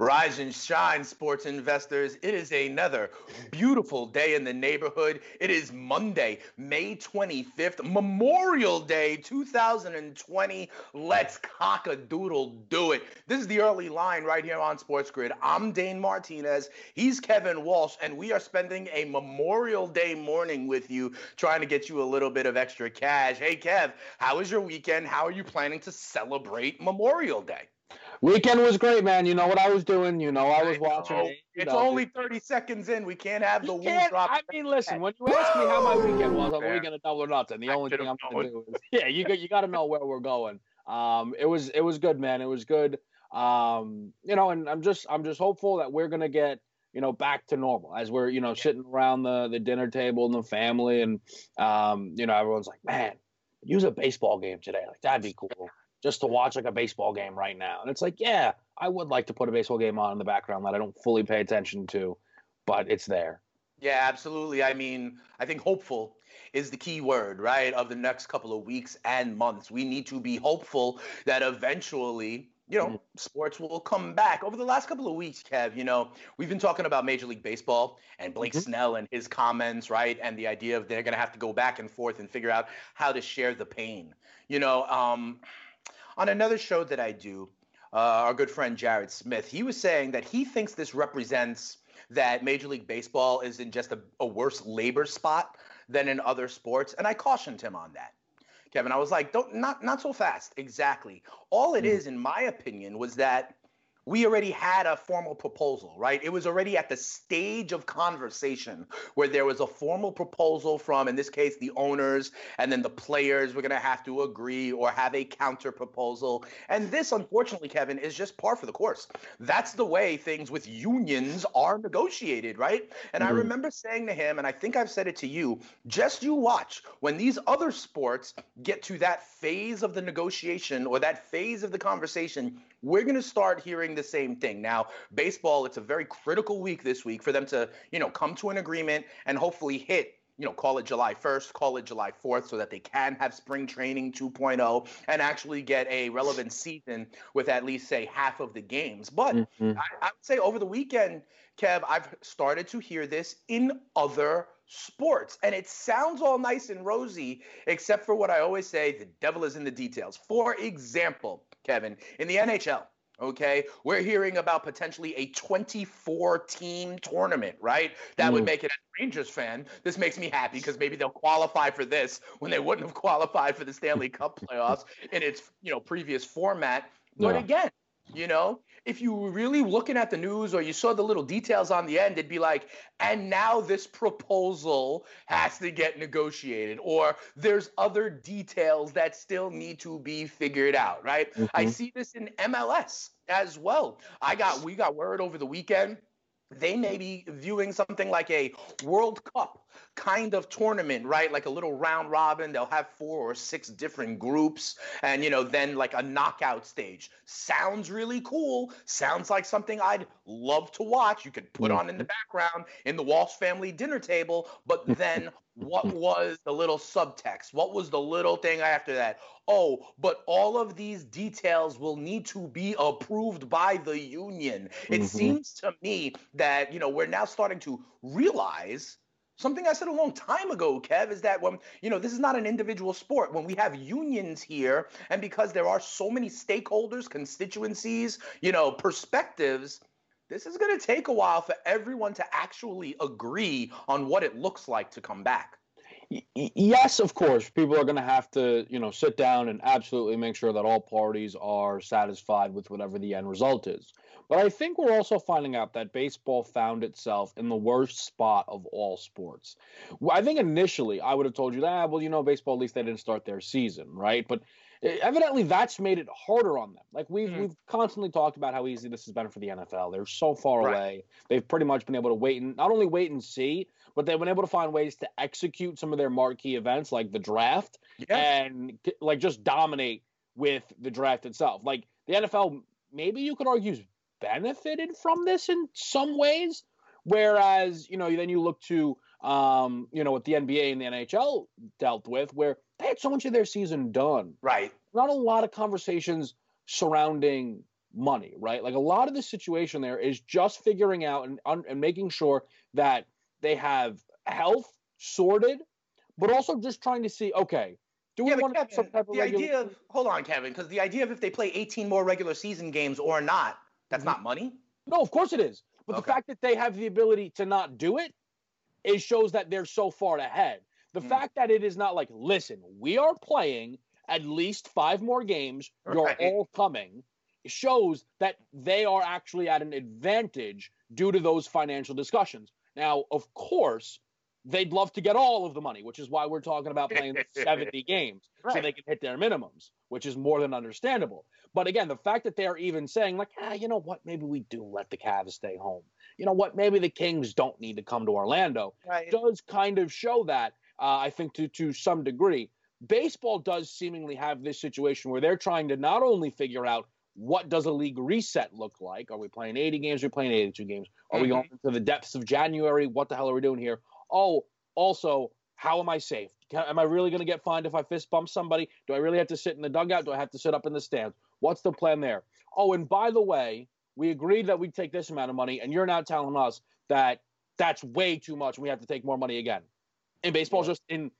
Rise and shine, sports investors. It is another beautiful day in the neighborhood. It is Monday, May 25th, Memorial Day 2020. Let's cock a doodle do it. This is the early line right here on Sports Grid. I'm Dane Martinez. He's Kevin Walsh, and we are spending a Memorial Day morning with you, trying to get you a little bit of extra cash. Hey, Kev, how was your weekend? How are you planning to celebrate Memorial Day? Weekend was great, man. You know what I was doing. You know I was watching. Oh, it's know, only 30 seconds in. We can't have the wool drop. I mean, listen, when you ask me how my weekend was, I'm going to double or nothing. The I only thing I'm going to do is, yeah, you got you got to know where we're going. Um, it was it was good, man. It was good. Um, you know, and I'm just I'm just hopeful that we're going to get you know back to normal as we're you know sitting around the the dinner table and the family and um, you know everyone's like, man, use a baseball game today. Like that'd be cool just to watch like a baseball game right now. And it's like, yeah, I would like to put a baseball game on in the background that I don't fully pay attention to, but it's there. Yeah, absolutely. I mean, I think hopeful is the key word, right? Of the next couple of weeks and months. We need to be hopeful that eventually, you know, mm-hmm. sports will come back. Over the last couple of weeks, Kev, you know, we've been talking about Major League Baseball and Blake mm-hmm. Snell and his comments, right? And the idea of they're going to have to go back and forth and figure out how to share the pain. You know, um, on another show that I do, uh, our good friend Jared Smith, he was saying that he thinks this represents that Major League Baseball is in just a, a worse labor spot than in other sports, and I cautioned him on that. Kevin, I was like, don't not not so fast. Exactly. All it mm. is, in my opinion, was that we already had a formal proposal, right? It was already at the stage of conversation where there was a formal proposal from, in this case, the owners, and then the players were going to have to agree or have a counter proposal. And this, unfortunately, Kevin, is just par for the course. That's the way things with unions are negotiated, right? And mm-hmm. I remember saying to him, and I think I've said it to you, just you watch when these other sports get to that phase of the negotiation or that phase of the conversation, we're going to start hearing the same thing. Now, baseball, it's a very critical week this week for them to, you know, come to an agreement and hopefully hit you know, call it July 1st, call it July 4th, so that they can have spring training 2.0 and actually get a relevant season with at least, say, half of the games. But mm-hmm. I, I, would say over the weekend, Kev, I've started to hear this in other sports. And it sounds all nice and rosy, except for what I always say the devil is in the details. For example, Kevin, in the NHL, Okay, we're hearing about potentially a 24 team tournament, right? That Ooh. would mm. make it a Rangers fan. This makes me happy because maybe they'll qualify for this when they wouldn't have qualified for the Stanley Cup playoffs in its, you know, previous format. But yeah. again, you know, if you were really looking at the news or you saw the little details on the end, it'd be like, and now this proposal has to get negotiated, or there's other details that still need to be figured out, right? Mm-hmm. I see this in MLS as well. I got we got word over the weekend they may be viewing something like a World Cup kind of tournament, right? Like a little round robin. They'll have four or six different groups and, you know, then like a knockout stage. Sounds really cool. Sounds like something I'd love to watch. You could put on in the mm-hmm. background in the Walsh family dinner table. But then what was the little subtext? What was the little thing after that? Oh, but all of these details will need to be approved by the union. It mm-hmm. seems to me that, you know, we're now starting to realize something I said a long time ago, Kev, is that when, you know, this is not an individual sport. When we have unions here, and because there are so many stakeholders, constituencies, you know, perspectives, this is going to take a while for everyone to actually agree on what it looks like to come back yes, of course, people are going to have to, you know, sit down and absolutely make sure that all parties are satisfied with whatever the end result is. But I think we're also finding out that baseball found itself in the worst spot of all sports. I think initially I would have told you that, ah, well, you know, baseball at least they didn't start their season, right? But evidently that's made it harder on them. Like we've Mhm. we've constantly talked about how easy this has been for the NFL. They're so far Right. away. They've pretty much been able to wait and not only wait and see, but they've been able to find ways to execute some of their marquee events like the draft Yeah. and like just dominate with the draft itself. Like the NFL, maybe you could argue, is benefited from this in some ways. Whereas, you know, then you look to, um, you know, what the NBA and the NHL dealt with, where they had so much of their season done. Right. Not a lot of conversations surrounding money, right? Like a lot of the situation there is just figuring out and, and making sure that they have health sorted, but also just trying to see, okay, do we Yeah, want to have some type of the regular- idea of hold on, Kevin, because the idea of if they play 18 more regular season games or not, that's Mhm. not money. No, of course it is. But the fact that they have the ability to not do it, it shows that they're so far ahead. The Mm. fact that it is not like, listen, we are playing at least five more games, you're all coming, shows that they are actually at an advantage due to those financial discussions. Now, of course, they'd love to get all of the money, which is why we're talking about playing 70 games so they can hit their minimums, which is more than understandable. But again, the fact that they're even saying, like, ah, you know what, maybe we do let the Cavs stay home. You know what, maybe the Kings don't need to come to Orlando Right. does kind of show that, uh, I think, to, to some degree. Baseball does seemingly have this situation where they're trying to not only figure out what does a league reset look like? Are we playing 80 games? Are we playing 82 games? Are we Mhm. going to the depths of January? What the hell are we doing here? Oh, also, how am I safe? Am I really going to get fined if I fist bump somebody? Do I really have to sit in the dugout? Do I have to sit up in the stands? What's the plan there? Oh, and by the way, we agreed that we'd take this amount of money, and you're now telling us that that's way too much and we have to take more money again. And baseball's just in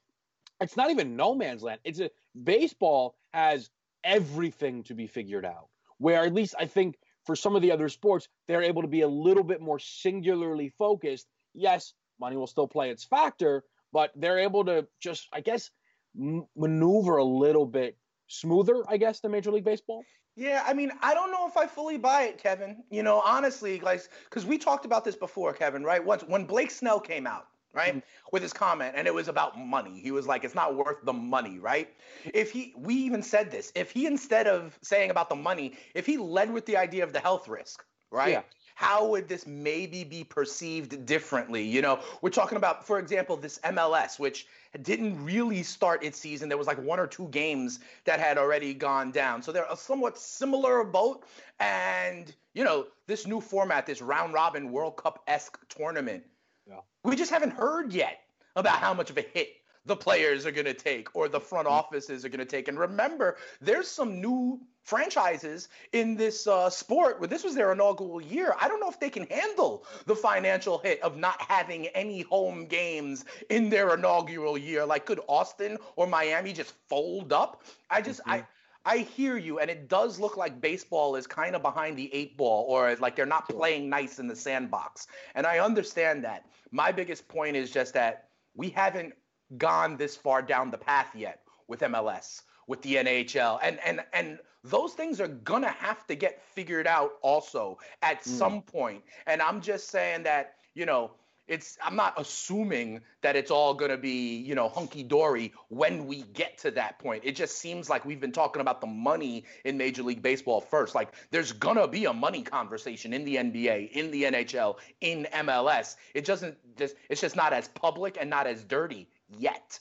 it's not even no man's land. It's a baseball has everything to be figured out. Where at least I think for some of the other sports, they're able to be a little bit more singularly focused. Yes, money will still play its factor, but they're able to just, I guess, m- maneuver a little bit smoother, I guess, than Major League Baseball. Yeah, I mean, I don't know if I fully buy it, Kevin. You know, honestly, like, because we talked about this before, Kevin, right? Once when Blake Snell came out, right, Mhm. with his comment, and it was about money. He was like, "It's not worth the money," right? If he, we even said this, if he instead of saying about the money, if he led with the idea of the health risk, right? Yeah. How would this maybe be perceived differently? You know, we're talking about, for example, this MLS, which didn't really start its season. There was like one or two games that had already gone down. So they're a somewhat similar boat. And, you know, this new format, this round robin World Cup esque tournament, Yeah. we just haven't heard yet about how much of a hit the players are going to take or the front offices are going to take. And remember, there's some new franchises in this uh, sport where this was their inaugural year. I don't know if they can handle the financial hit of not having any home games in their inaugural year. Like, could Austin or Miami just fold up? I just, I. I hear you, and it does look like baseball is kind of behind the eight ball, or like they're not playing nice in the sandbox. And I understand that. My biggest point is just that we haven't gone this far down the path yet with MLS, with the NHL, and and and those things are gonna have to get figured out also at Mm. some point. And I'm just saying that you know it's I'm not assuming that it's all going to be, you know, hunky dory when we get to that point. It just seems like we've been talking about the money in Major League Baseball first. Like there's going to be a money conversation in the NBA, in the NHL, in MLS. It doesn't just it's just not as public and not as dirty yet.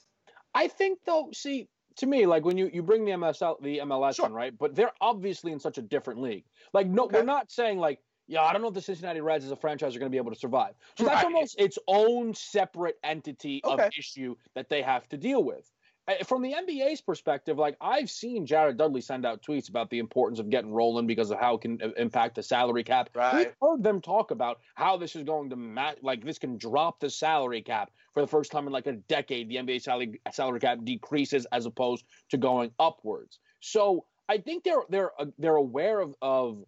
I think though, see, to me, like when you you bring the MLS out, the MLS Sure. in, right? But they're obviously in such a different league. Like, no, Okay. we're not saying like, yeah, I don't know if the Cincinnati Reds as a franchise are going to be able to survive. So that's almost its own separate entity of issue that they have to deal with. From the NBA's perspective, like I've seen Jared Dudley send out tweets about the importance of getting rolling because of how it can uh, impact the salary cap. Right. We've heard them talk about how this is going to match, like this can drop the salary cap for the first time in like a decade. The NBA salary salary cap decreases as opposed to going upwards. So I think they're they're uh, they're aware of of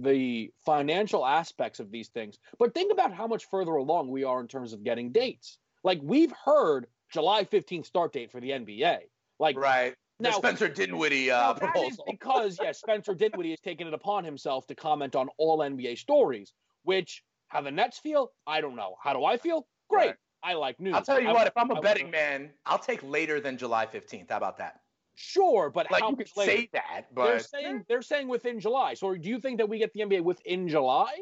the financial aspects of these things. But think about how much further along we are in terms of getting dates. Like we've heard July 15th start date for the NBA. Like Right. The now, Spencer Dinwiddie uh, proposal. because yes, Spencer Dinwiddie has taken it upon himself to comment on all NBA stories. Which how the Nets feel, I don't know. How do I feel? Great. Right. I like news. I'll tell you I- what, if I'm I a wanna- betting man, I'll take later than July 15th. How about that? Sure, but like how you could later? say that, but they're saying they're saying within July. So do you think that we get the NBA within July?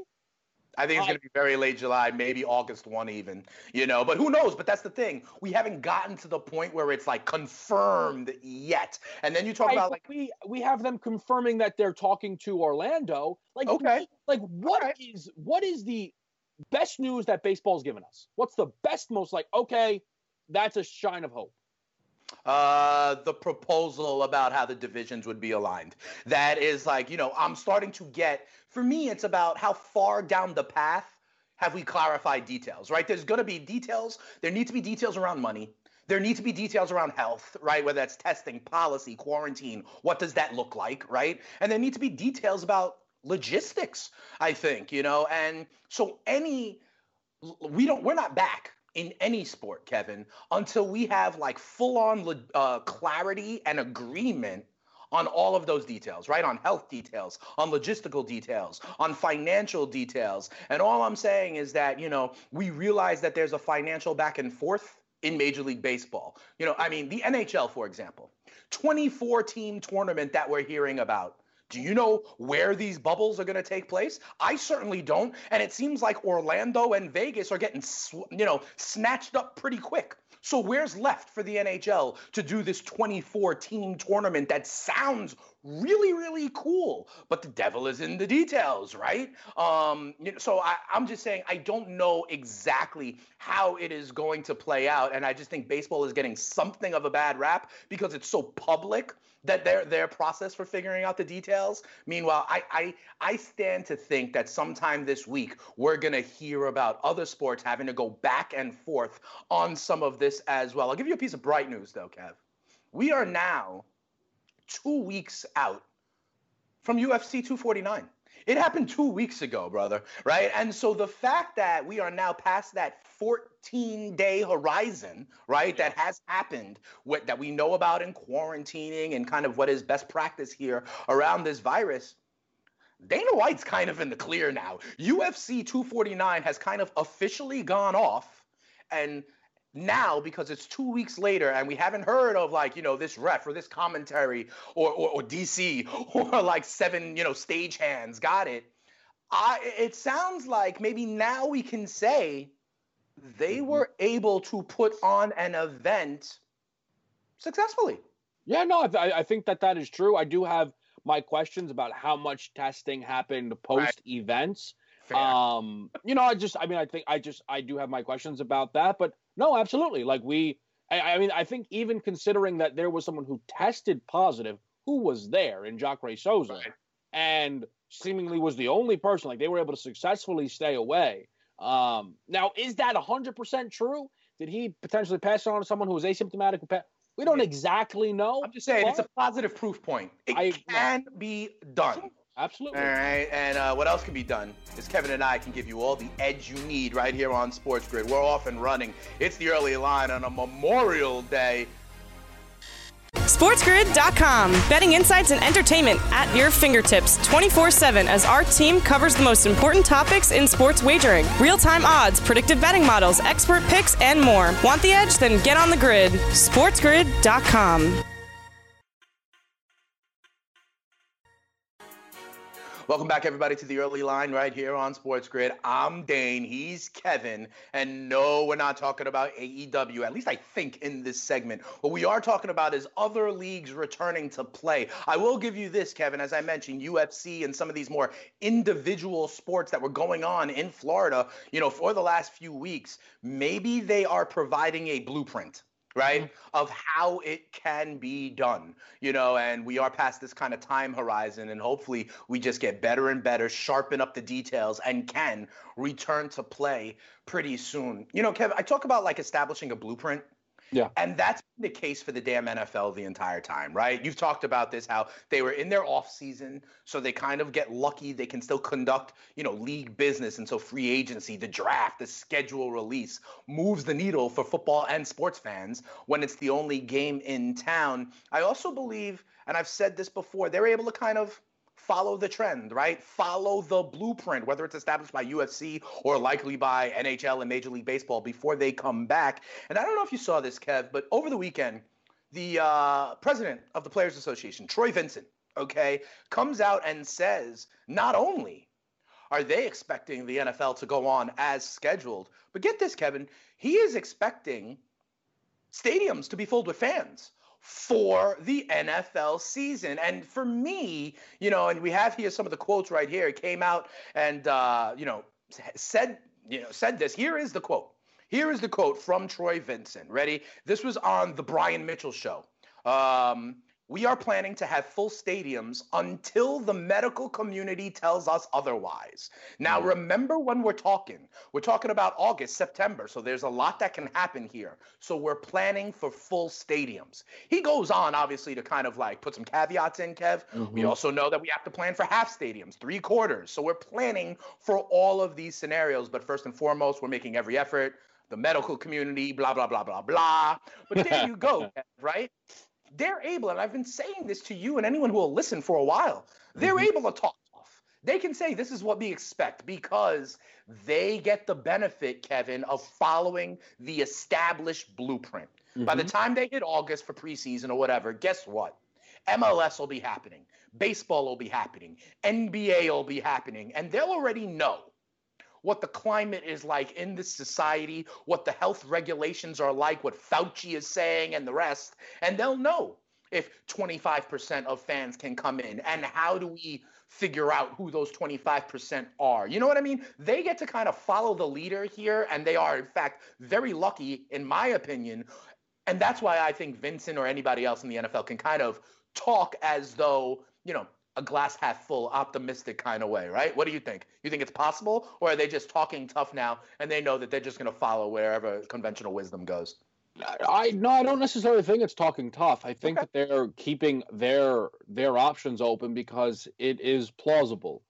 I think it's going to be very late July, maybe August 1 even, you know, but who knows? But that's the thing. We haven't gotten to the point where it's like confirmed yet. And then you talk Right, about like, we we have them confirming that they're talking to Orlando. Like Okay. like what is Okay. what is the best news that baseball's given us? What's the best most like okay, that's a shine of hope. Uh, the proposal about how the divisions would be aligned. That is like, you know, I'm starting to get, for me, it's about how far down the path have we clarified details, right? There's going to be details. There need to be details around money. There need to be details around health, right? Whether that's testing, policy, quarantine. What does that look like, right? And there need to be details about logistics, I think, you know? And so any, we don't, we're not back in any sport, Kevin, until we have like full on uh, clarity and agreement on all of those details, right? On health details, on logistical details, on financial details. And all I'm saying is that, you know, we realize that there's a financial back and forth in Major League Baseball. You know, I mean, the NHL, for example, 24 team tournament that we're hearing about. Do you know where these bubbles are going to take place? I certainly don't. And it seems like Orlando and Vegas are getting, you know, snatched up pretty quick. So where's left for the NHL to do this 24 team tournament that sounds really, really cool, but the devil is in the details, right? Um, you know, so I, I'm just saying I don't know exactly how it is going to play out, and I just think baseball is getting something of a bad rap because it's so public that their their process for figuring out the details. Meanwhile, I I I stand to think that sometime this week we're gonna hear about other sports having to go back and forth on some of this as well. I'll give you a piece of bright news though, Kev. We are now two weeks out from UFC 249. It happened two weeks ago, brother, right? And so the fact that we are now past that 14 day horizon, right, that has happened, what, that we know about in quarantining and kind of what is best practice here around this virus. Dana White's kind of in the clear now. UFC 249 has kind of officially gone off. And now, because it's two weeks later and we haven't heard of like, you know, this ref or this commentary or, or, or DC or like seven, you know, stagehands got it. I, it sounds like maybe now we can say they were able to put on an event successfully. Yeah, no, I, th- I think that that is true. I do have my questions about how much testing happened post events. Fair. Um, you know, I just, I mean, I think I just, I do have my questions about that, but no, absolutely. Like we, I, I mean, I think even considering that there was someone who tested positive, who was there in Jacare Souza, Right. and seemingly was the only person, like they were able to successfully stay away. Um, now, is that 100% true? Did he potentially pass it on to someone who was asymptomatic? We don't exactly know. I'm just saying it's a positive proof point. It I- can be done. Absolutely. All right, and uh, what else can be done is Kevin and I can give you all the edge you need right here on Sports Grid. We're off and running. It's the early line on a Memorial Day. SportsGrid.com. Betting insights and entertainment at your fingertips 24 7 as our team covers the most important topics in sports wagering real time odds, predictive betting models, expert picks, and more. Want the edge? Then get on the grid. SportsGrid.com. Welcome back, everybody, to the early line right here on Sports Grid. I'm Dane. He's Kevin. And no, we're not talking about AEW, at least I think in this segment. What we are talking about is other leagues returning to play. I will give you this, Kevin, as I mentioned, UFC and some of these more individual sports that were going on in Florida, you know, for the last few weeks. Maybe they are providing a blueprint right mm-hmm. of how it can be done you know and we are past this kind of time horizon and hopefully we just get better and better sharpen up the details and can return to play pretty soon. You know kev i talk about like establishing a blueprint Yeah. and that's the case for the damn NFL the entire time, right? You've talked about this, how they were in their off season, so they kind of get lucky. They can still conduct, you know, league business, and so free agency, the draft, the schedule release moves the needle for football and sports fans when it's the only game in town. I also believe, and I've said this before, they're able to kind of follow the trend, right? Follow the blueprint, whether it's established by UFC or likely by NHL and Major League Baseball before they come back. And I don't know if you saw this, Kev, but over the weekend, the uh, president of the Players Association, Troy Vincent, okay, comes out and says not only are they expecting the NFL to go on as scheduled, but get this, Kevin, he is expecting stadiums to be filled with fans for the NFL season. And for me, you know, and we have here some of the quotes right here. It came out and uh, you know said you know said this. Here is the quote. Here is the quote from Troy Vincent. Ready? This was on the Brian Mitchell show. Um, we are planning to have full stadiums until the medical community tells us otherwise. Now, hmm. remember when we're talking, we're talking about August, September, so there's a lot that can happen here. So we're planning for full stadiums. He goes on, obviously, to kind of like put some caveats in, Kev. Mm-hmm. We also know that we have to plan for half stadiums, three quarters. So we're planning for all of these scenarios. But first and foremost, we're making every effort. The medical community, blah, blah, blah, blah, blah. But there you go, right? They're able, and I've been saying this to you and anyone who will listen for a while, they're mm-hmm. able to talk tough. They can say this is what we expect because they get the benefit, Kevin, of following the established blueprint. Mm-hmm. By the mm-hmm. time they hit August for preseason or whatever, guess what? MLS will be happening, baseball will be happening, NBA will be happening, and they'll already know what the climate is like in this society, what the health regulations are like, what Fauci is saying, and the rest. And they'll know if 25% of fans can come in. And how do we figure out who those 25% are? You know what i mean? They get to kind of follow the leader here and they are in fact very lucky in my opinion. And that's why i think vincent or anybody else in the nfl can kind of talk as though you know a glass half full, optimistic kind of way, right? What do you think? You think it's possible, or are they just talking tough now and they know that they're just going to follow wherever conventional wisdom goes? I no, I don't necessarily think it's talking tough. I think okay. that they're keeping their their options open because it is plausible.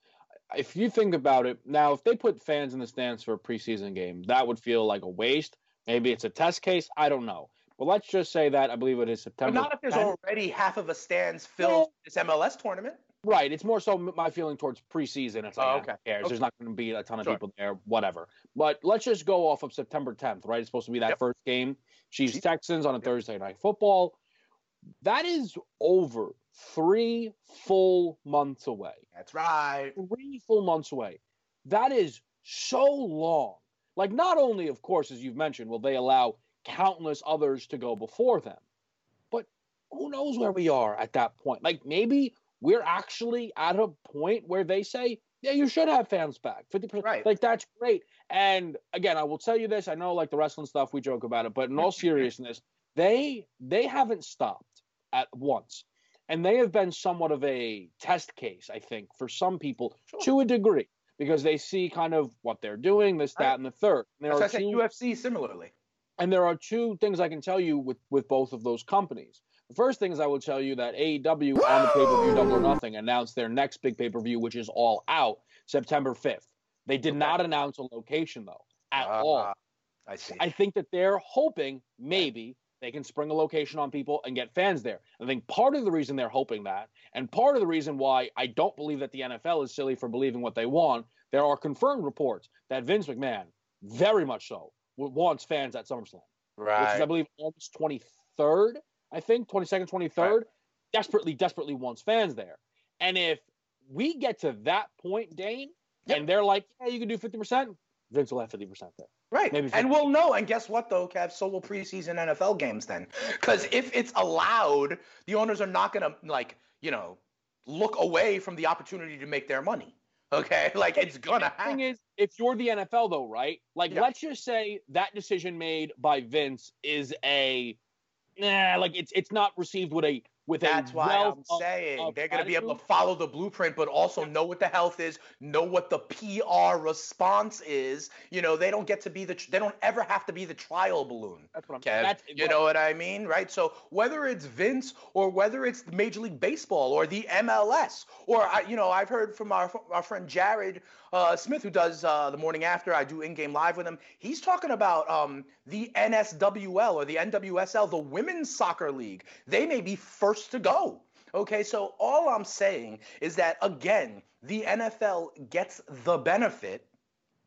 If you think about it, now if they put fans in the stands for a preseason game, that would feel like a waste. Maybe it's a test case. I don't know. But let's just say that I believe it is September. But not if there's 10th. already half of a stands filled this MLS tournament. Right. It's more so my feeling towards preseason. It's like, oh, okay. Okay. There's not going to be a ton of sure. people there, whatever. But let's just go off of September 10th, right? It's supposed to be that yep. first game. Chiefs Texans on a yep. Thursday night football. That is over three full months away. That's right. Three full months away. That is so long. Like, not only, of course, as you've mentioned, will they allow countless others to go before them, but who knows where we are at that point? Like, maybe we're actually at a point where they say, yeah, you should have fans back. 50%. Right. Like, that's great. And again, I will tell you this. I know, like, the wrestling stuff, we joke about it, but in all seriousness, they they haven't stopped at once. And they have been somewhat of a test case, I think, for some people sure. to a degree, because they see kind of what they're doing, this, that, and the third. And there That's are two, UFC similarly. And there are two things I can tell you with, with both of those companies. First thing is I will tell you that AEW on the pay per view Double or Nothing announced their next big pay per view, which is all out September 5th. They did okay. not announce a location though at uh, all. I see. I think that they're hoping maybe they can spring a location on people and get fans there. I think part of the reason they're hoping that, and part of the reason why I don't believe that the NFL is silly for believing what they want, there are confirmed reports that Vince McMahon, very much so, wants fans at SummerSlam. Right. Which is, I believe, August 23rd. I think 22nd, 23rd, right. desperately, desperately wants fans there. And if we get to that point, Dane, yep. and they're like, yeah, you can do 50%, Vince will have 50% there. Right. Maybe and we'll know. And guess what, though, Kev? So will preseason NFL games then. Because if it's allowed, the owners are not going to, like, you know, look away from the opportunity to make their money. Okay. Like, it's going to happen. thing is, if you're the NFL, though, right? Like, let's just say that decision made by Vince is a nah, like it's it's not received with a with That's why I'm of, saying of they're going to be able to follow the blueprint, but also know what the health is, know what the PR response is. You know, they don't get to be the, they don't ever have to be the trial balloon. That's what I'm saying. That's, you know what I mean, right? So whether it's Vince or whether it's Major League Baseball or the MLS, or I, you know, I've heard from our our friend Jared uh, Smith who does uh, the morning after. I do in-game live with him. He's talking about um, the NSWL or the NWSL, the Women's Soccer League. They may be first first to go. Okay, so all I'm saying is that again, the NFL gets the benefit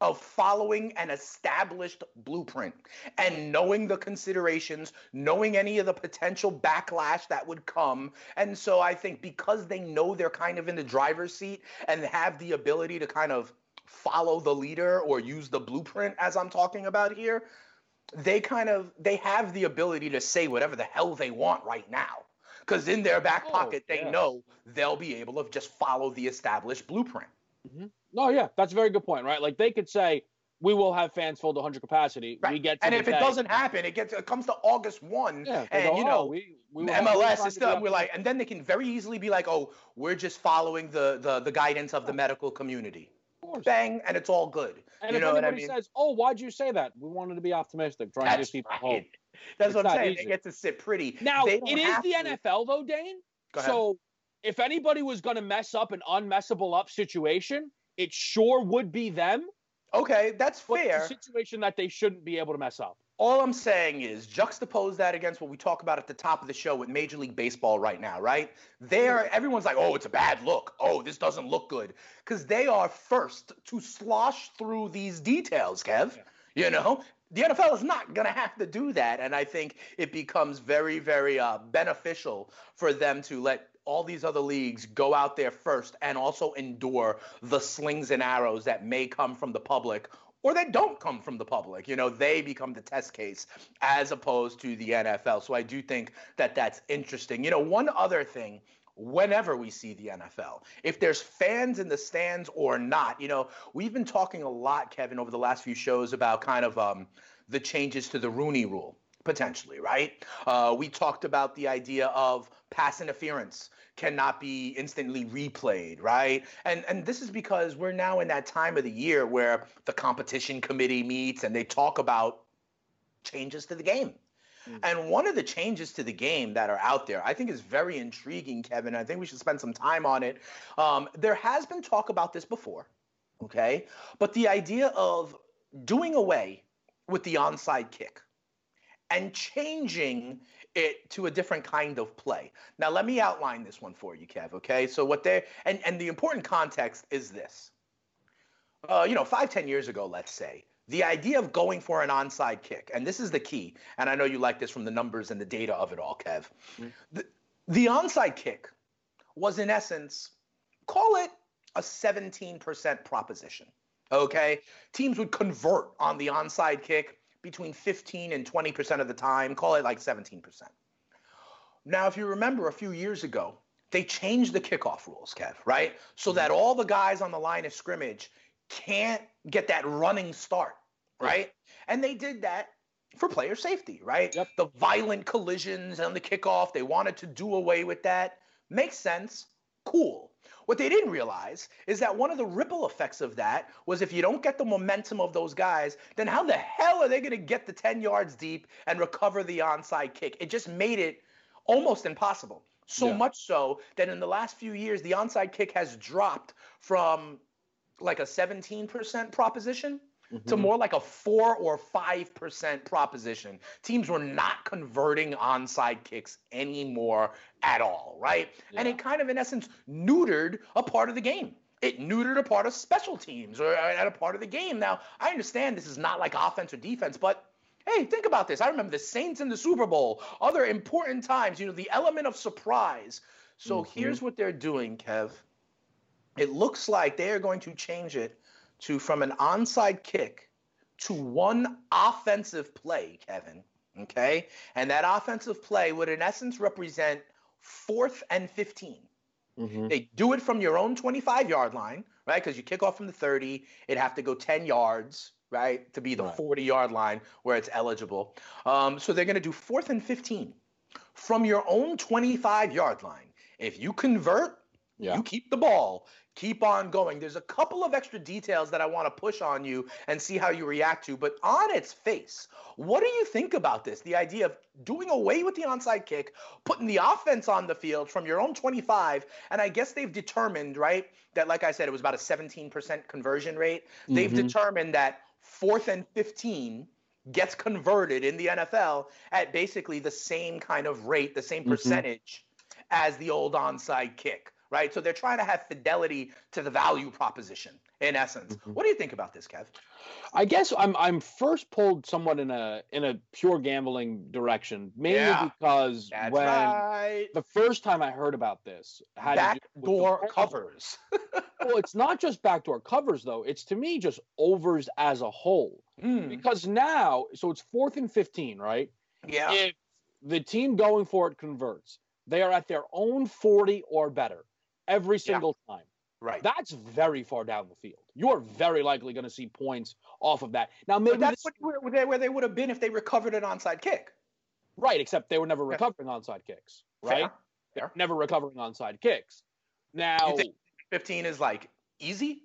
of following an established blueprint and knowing the considerations, knowing any of the potential backlash that would come. And so I think because they know they're kind of in the driver's seat and have the ability to kind of follow the leader or use the blueprint as I'm talking about here, they kind of they have the ability to say whatever the hell they want right now because in their back oh, pocket they yeah. know they'll be able to just follow the established blueprint. Mm-hmm. Oh yeah, that's a very good point, right? Like they could say we will have fans full to 100 capacity. Right. We get and if day. it doesn't happen, it gets it comes to August one, yeah, and go, you know oh, we, we MLS is still we're like, and then they can very easily be like, oh, we're just following the the the guidance of the medical community. Bang, and it's all good. And you if know anybody I mean? says, "Oh, why'd you say that?" We wanted to be optimistic, trying That's to get people right. home. That's It's what I'm saying. easy. They get to sit pretty. Now They it is the to- NFL though, Dane. So if anybody was going to mess up an unmessable up situation, it sure would be them. Okay, that's fair. situation that they shouldn't be able to mess up. All I'm saying is juxtapose that against what we talk about at the top of the show with Major League Baseball right now, right? There, everyone's like, "Oh, it's a bad look. Oh, this doesn't look good," because they are first to slosh through these details, Kev. You know, the NFL is not going to have to do that, and I think it becomes very, very uh, beneficial for them to let all these other leagues go out there first and also endure the slings and arrows that may come from the public or that don't come from the public. You know, they become the test case as opposed to the NFL. So I do think that that's interesting. You know, one other thing whenever we see the NFL. If there's fans in the stands or not, you know, we've been talking a lot, Kevin, over the last few shows about kind of um, the changes to the Rooney rule. Potentially, right? Uh, we talked about the idea of pass interference cannot be instantly replayed, right? And and this is because we're now in that time of the year where the competition committee meets and they talk about changes to the game. And one of the changes to the game that are out there, I think is very intriguing, Kevin. I think we should spend some time on it. Um, there has been talk about this before, okay? But the idea of doing away with the onside kick and changing it to a different kind of play. Now, let me outline this one for you, Kev, okay? So, what they and, and the important context is this. Uh, you know, five, ten years ago, let's say, the idea of going for an onside kick, and this is the key, and I know you like this from the numbers and the data of it all, Kev. Mm-hmm. The, the onside kick was, in essence, call it a 17% proposition. Okay? Teams would convert on the onside kick between 15 and 20% of the time, call it like 17%. Now, if you remember a few years ago, they changed the kickoff rules, Kev, right? So mm-hmm. that all the guys on the line of scrimmage can't get that running start, right? And they did that for player safety, right? Yep. The violent collisions on the kickoff, they wanted to do away with that. Makes sense. Cool. What they didn't realize is that one of the ripple effects of that was if you don't get the momentum of those guys, then how the hell are they going to get the 10 yards deep and recover the onside kick? It just made it almost impossible. So Yeah. much so that in the last few years, the onside kick has dropped from like a 17% proposition to mm-hmm. more like a 4 or 5% proposition. Teams were not converting onside kicks anymore at all, right? And it kind of, in essence, neutered a part of the game. It neutered a part of special teams or uh, at a part of the game. Now, I understand this is not like offense or defense, but hey, think about this. I remember the Saints in the Super Bowl, other important times, you know, the element of surprise. So mm-hmm. here's what they're doing, Kev. It looks like they are going to change it to from an onside kick to one offensive play, Kevin. Okay? And that offensive play would, in essence, represent fourth and 15. Mm-hmm. They do it from your own 25 yard line, right? Because you kick off from the 30, it'd have to go 10 yards, right? To be the Right. 40 yard line where it's eligible. Um, so they're going to do fourth and 15 from your own 25 yard line. If you convert, Yeah. you keep the ball. Keep on going. There's a couple of extra details that I want to push on you and see how you react to. But on its face, what do you think about this? The idea of doing away with the onside kick, putting the offense on the field from your own 25. And I guess they've determined, right, that, like I said, it was about a 17% conversion rate. They've Mhm. determined that fourth and 15 gets converted in the NFL at basically the same kind of rate, the same Mhm. percentage as the old onside kick. Right? So they're trying to have fidelity to the value proposition in essence. Mm-hmm. What do you think about this, Kev? I guess I'm I'm first pulled somewhat in a in a pure gambling direction, mainly yeah, because when right. the first time I heard about this had backdoor covers. well, it's not just backdoor covers though. It's to me just overs as a whole. Mm. Because now, so it's fourth and fifteen, right? Yeah. If the team going for it converts, they are at their own forty or better every single yeah. time. Right. That's very far down the field. You're very likely going to see points off of that. Now, maybe but that's this, where, where they would have been if they recovered an onside kick. Right, except they were never recovering onside kicks. Right. Fair. Never recovering onside kicks. Now, 15 is like easy.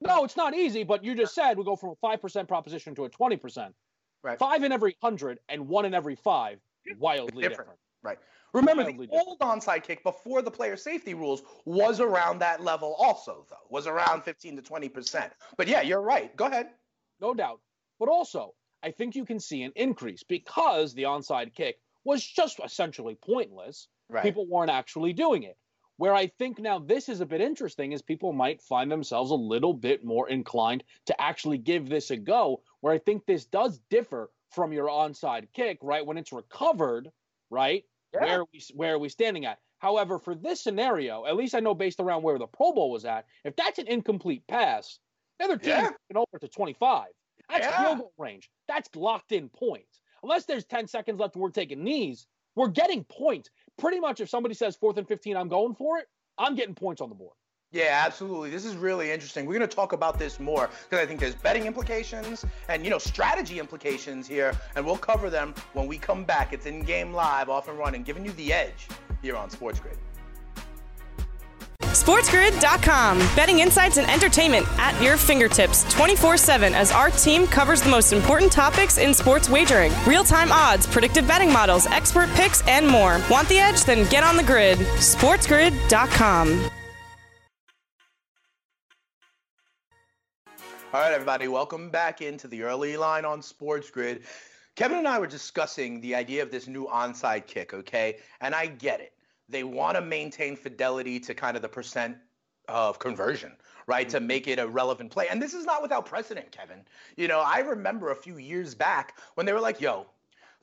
No, it's not easy. But you just said we go from a five percent proposition to a twenty percent. Right. Five in every hundred and one in every five. Wildly different. different. Right. Remember, the old onside kick before the player safety rules was around that level, also, though, was around 15 to 20%. But yeah, you're right. Go ahead. No doubt. But also, I think you can see an increase because the onside kick was just essentially pointless. Right. People weren't actually doing it. Where I think now this is a bit interesting is people might find themselves a little bit more inclined to actually give this a go. Where I think this does differ from your onside kick, right? When it's recovered, right? Yeah. Where are we where are we standing at? However, for this scenario, at least I know based around where the Pro Bowl was at, if that's an incomplete pass, the other team yeah. is over to 25. That's yeah. field goal range. That's locked in points. Unless there's 10 seconds left and we're taking knees, we're getting points. Pretty much if somebody says fourth and 15, I'm going for it, I'm getting points on the board. Yeah, absolutely. This is really interesting. We're going to talk about this more because I think there's betting implications and you know strategy implications here, and we'll cover them when we come back. It's in game live, off and running, giving you the edge here on Sports Grid. SportsGrid.com. Betting insights and entertainment at your fingertips 24 7 as our team covers the most important topics in sports wagering real time odds, predictive betting models, expert picks, and more. Want the edge? Then get on the grid. SportsGrid.com. All right, everybody, welcome back into the early line on Sports Grid. Kevin and I were discussing the idea of this new onside kick, okay? And I get it. They want to maintain fidelity to kind of the percent of conversion, right? Mm-hmm. To make it a relevant play. And this is not without precedent, Kevin. You know, I remember a few years back when they were like, yo,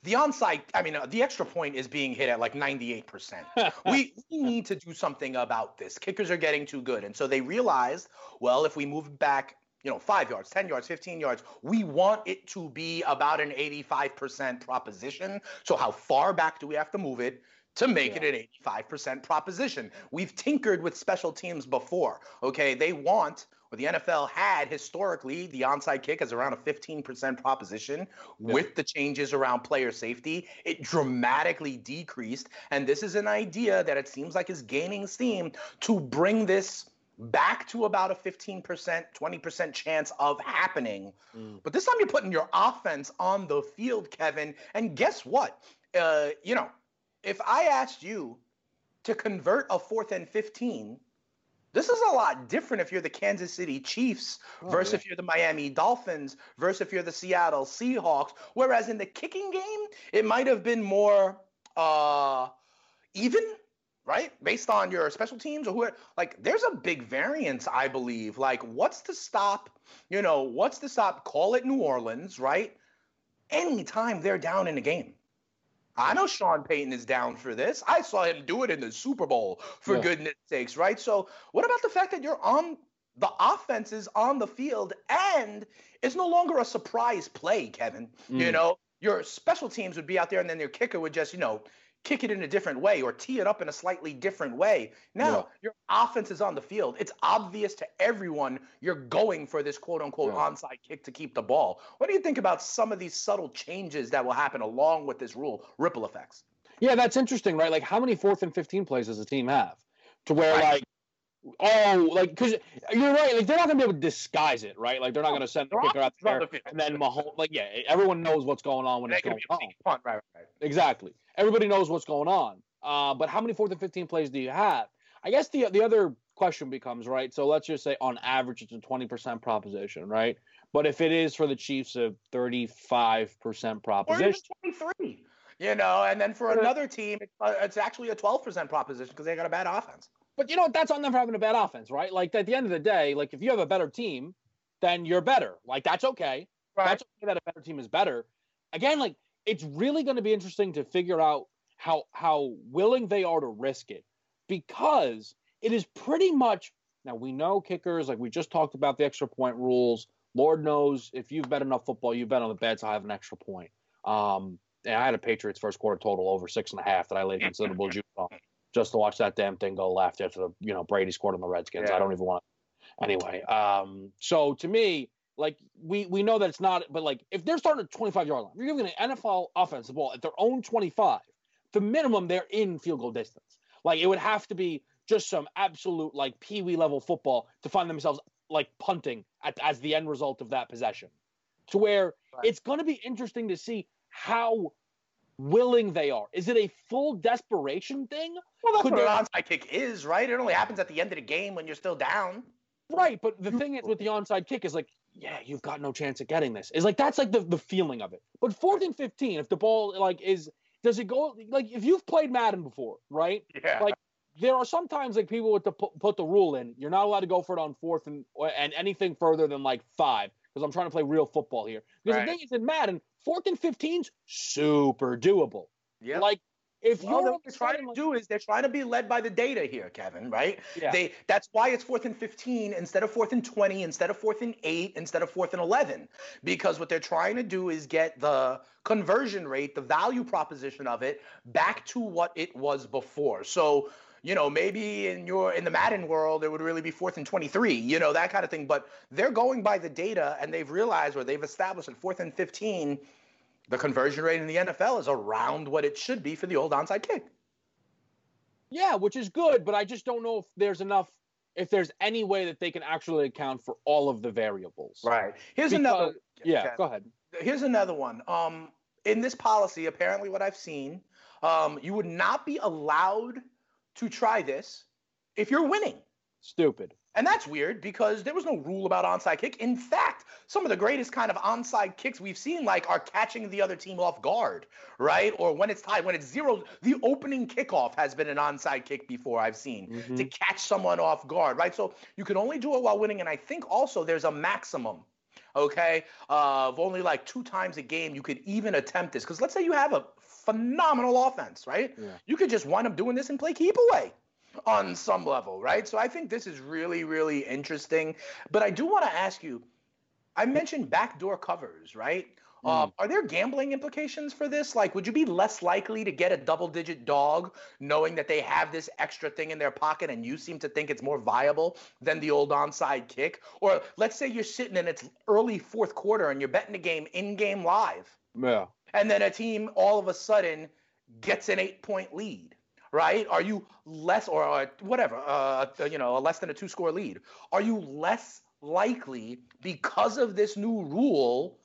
the onside, I mean, uh, the extra point is being hit at like 98%. we, we need to do something about this. Kickers are getting too good. And so they realized, well, if we move back you know, five yards, 10 yards, 15 yards. We want it to be about an 85% proposition. So, how far back do we have to move it? To make yeah. it an 85% proposition. We've tinkered with special teams before. Okay. They want, or the NFL had historically, the onside kick as around a 15% proposition. Yeah. With the changes around player safety, it dramatically decreased. And this is an idea that it seems like is gaining steam to bring this back to about a 15%, 20% chance of happening. Mm. But this time you're putting your offense on the field, Kevin. And guess what? Uh, you know, if I asked you to convert a fourth and 15, this is a lot different if you're the Kansas City Chiefs oh, versus yeah. if you're the Miami Dolphins versus if you're the Seattle Seahawks. Whereas in the kicking game, it might have been more uh, even right? Based on your special teams or who, like, there's a big variance, I believe. Like, what's to stop, you know, what's to stop, call it New Orleans, right? Anytime they're down in a game. I know Sean Payton is down for this. I saw him do it in the Super Bowl, for yeah. goodness sakes, right? So, what about the fact that you're on the offense is on the field and it's no longer a surprise play, Kevin? Mm. You know, your special teams would be out there and then your kicker would just, you know, kick it in a different way or tee it up in a slightly different way. Now yeah. your offense is on the field. It's obvious to everyone you're going for this quote unquote yeah. onside kick to keep the ball. What do you think about some of these subtle changes that will happen along with this rule, ripple effects? Yeah, that's interesting, right? Like how many fourth and 15 plays does a team have? To where right. like Oh, like because you're right. Like they're not gonna be able to disguise it, right? Like they're not gonna send the kicker out there and then Mahomes. Like yeah, everyone knows what's going on when it's going on. Punt, right, right. Exactly. Everybody knows what's going on. Uh, but how many fourth and fifteen plays do you have? I guess the the other question becomes right. So let's just say on average it's a twenty percent proposition, right? But if it is for the Chiefs a thirty five percent proposition, twenty three. You know, and then for another team, uh, it's actually a twelve percent proposition because they got a bad offense. But you know what? That's on them for having a bad offense, right? Like at the end of the day, like if you have a better team, then you're better. Like that's okay. Right. That's okay that a better team is better. Again, like it's really going to be interesting to figure out how how willing they are to risk it because it is pretty much now we know kickers like we just talked about the extra point rules. Lord knows if you've bet enough football, you've bet on the bets. I have an extra point. Um, and I had a Patriots first quarter total over six and a half that I laid considerable juice on just to watch that damn thing go left after the you know Brady scored on the Redskins. Yeah. I don't even want to. Anyway, um, so to me, like we we know that it's not, but like if they're starting at 25 yard line, you're giving an NFL offensive ball at their own 25. The minimum they're in field goal distance. Like it would have to be just some absolute like pee wee level football to find themselves like punting at, as the end result of that possession. To where Right. it's going to be interesting to see how willing they are. Is it a full desperation thing? Well, that's Could what an onside kick is, right? It only happens at the end of the game when you're still down. Right, but the thing is with the onside kick is like, yeah, you've got no chance of getting this. Is like that's like the, the feeling of it. But fourth and fifteen, if the ball like is does it go like if you've played Madden before, right? Yeah. Like there are sometimes like people with the put, put the rule in, you're not allowed to go for it on fourth and and anything further than like five because I'm trying to play real football here. Because Right. the thing is in Madden, fourth and 15's super doable. yeah. Like if Well, you're what they're trying to do is they're trying to be led by the data here, Kevin. Right? Yeah. They that's why it's fourth and fifteen instead of fourth and twenty, instead of fourth and eight, instead of fourth and eleven. Because what they're trying to do is get the conversion rate, the value proposition of it, back to what it was before. So you know, maybe in your in the Madden world, it would really be fourth and 23, you know, that kind of thing. But they're going by the data and they've realized or they've established that fourth and 15, the conversion rate in the NFL is around what it should be for the old onside kick. Yeah, which is good, but I just don't know if there's enough if there's any way that they can actually account for all of the variables. Right. Here's Because- another Yeah, Okay. go ahead. here's another one. Um, in this policy, apparently, what I've seen, um, you would not be allowed to try this if you're winning. Stupid. And that's weird because there was no rule about onside kick. In fact, some of the greatest kind of onside kicks we've seen, like, are catching the other team off guard, right? Or when it's tied, when it's zero, the opening kickoff has been an onside kick before I've seen Mhm. to catch someone off guard, right? So you can only do it while winning. And I think also there's a maximum, okay, of only like two times a game you could even attempt this. Because let's say you have a phenomenal offense, right? Yeah. You could just wind up doing this and play keep away on some level, right? So I think this is really, really interesting. But I do want to ask you I mentioned backdoor covers, right? Um, are there gambling implications for this? Like, would you be less likely to get a double digit dog knowing that they have this extra thing in their pocket and you seem to think it's more viable than the old onside kick? Or let's say you're sitting in its early fourth quarter and you're betting the game in game live Yeah. And then a team all of a sudden gets an eight point lead right are you less or uh, whatever uh, you know a less than a two score lead are you less likely because of this new rule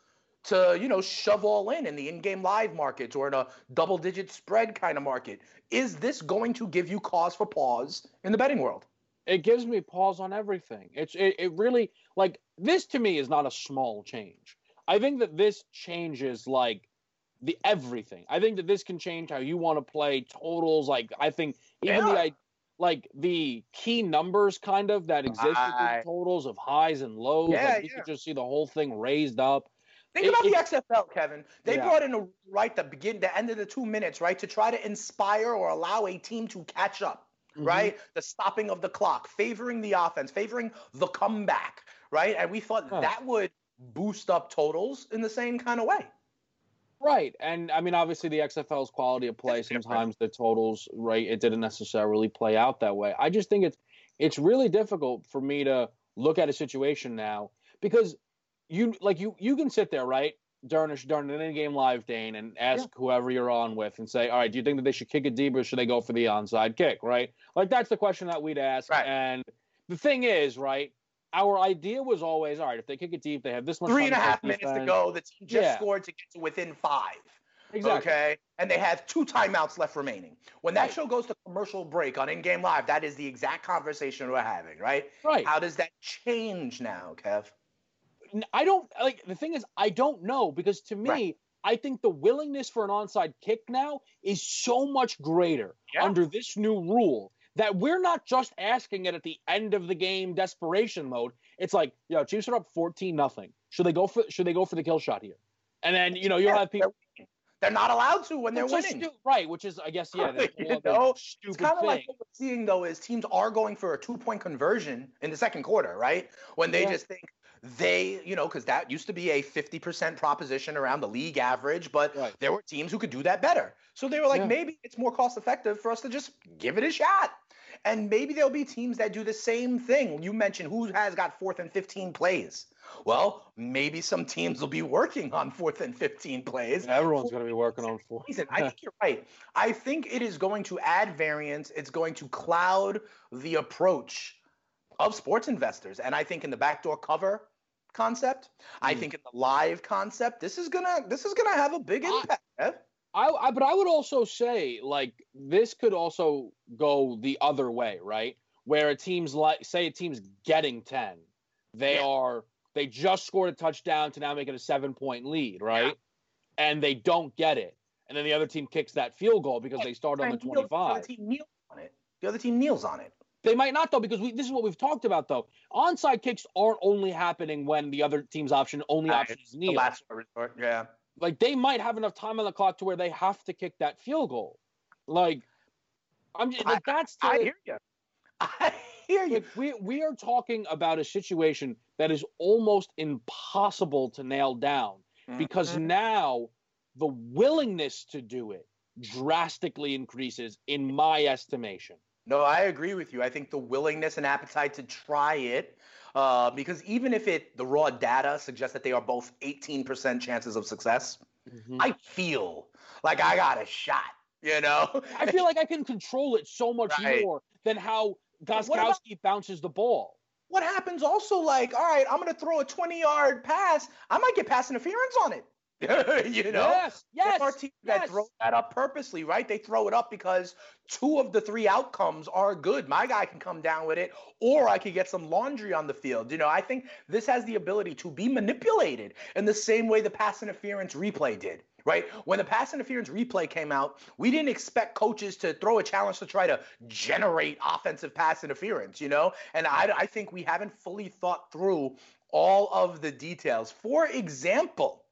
to you know shove all in in the in-game live markets or in a double digit spread kind of market is this going to give you cause for pause in the betting world It gives me pause on everything. It's it, it really like this to me is not a small change. I think that this changes like the everything. I think that this can change how you want to play totals. Like I think even the I like the key numbers kind of that exist totals of highs and lows. Yeah, like you yeah. could just see the whole thing raised up. Think It- about it- the XFL, Kevin. They Yeah. brought in a right the begin the end of the two minutes, right, to try to inspire or allow a team to catch up, Mhm. right? The stopping of the clock, favoring the offense, favoring the comeback, right? And we thought Huh. that would boost up totals in the same kind of way. Right. And I mean, obviously, the XFL's quality of play, sometimes the totals, right, it didn't necessarily play out that way. I just think it's it's really difficult for me to look at a situation now because you like you you can sit there, right, during during an in-game live, Dane, and ask whoever you're on with and say, all right, do you think that they should kick it deep or should they go for the onside kick, right? Like that's the question that we'd ask. Right. And the thing is, right, our idea was always, all right, if they kick it deep, they have this much Three and a half minutes to go. The team just Yeah. scored to get to within five. Exactly. Okay. And they have two timeouts left remaining. When that Right. show goes to commercial break on in game live, that is the exact conversation we're having, right? Right. How does that change now, Kev? I don't like the thing is I don't know because to me Right. I think the willingness for an onside kick now is so much greater Yeah. under this new rule that we're not just asking it at the end of the game desperation mode. It's like, yo, Chiefs are up 14 nothing. Should they go for should they go for the kill shot here? And then, you know, you'll Yeah, have people They're not allowed to when they're winning. stu- right, which is I guess yeah, that's You a whole other know, It's kind of like what we're seeing though is teams are going for a two point conversion in the second quarter, right? When they Yeah. just think they, you know, because that used to be a 50% proposition around the league average, but Right. there were teams who could do that better. So they were like, Yeah. maybe it's more cost effective for us to just give it a shot. And maybe there'll be teams that do the same thing. You mentioned who has got fourth and 15 plays. Well, maybe some teams will be working on fourth and 15 plays. Everyone's gonna be working on four. reason. I think you're right. I think it is going to add variance. It's going to cloud the approach of sports investors. And I think in the backdoor cover concept, I Mm. think in the live concept, this is gonna this is gonna have a big impact. Ev. I, I but I would also say like this could also go the other way, right? Where a team's like say a team's getting 10. They Yeah. are they just scored a touchdown to now make it a 7-point lead, right? And they don't get it. And then the other team kicks that field goal because they started on the And kneel- The 25. other team kneels on it. The other team kneels on it. They might not though, because we, this is what we've talked about though. Onside kicks aren't only happening when the other team's option only option is The kneel. last resort. Yeah. Like they might have enough time on the clock to where they have to kick that field goal. Like I'm just, like that's to, I hear you. I hear you. like, we we are talking about a situation that is almost impossible to nail down because Mhm. now the willingness to do it drastically increases in my estimation. No, I agree with you. I think the willingness and appetite to try it, uh, because even if it the raw data suggests that they are both 18% chances of success, I feel like I got a shot. You know, I feel like I can control it so much Right. more than how what about- Gostkowski bounces the ball. what happens also like, all right, I'm gonna throw a 20 yard pass. I might get pass interference on it. you know, yes, yes, there are teams that yes. throw that up purposely, right? They throw it up because two of the three outcomes are good. My guy can come down with it, or I could get some laundry on the field. You know, I think this has the ability to be manipulated in the same way the pass interference replay did. Right when the pass interference replay came out, we didn't expect coaches to throw a challenge to try to generate offensive pass interference, you know. And I, I think we haven't fully thought through all of the details. For example,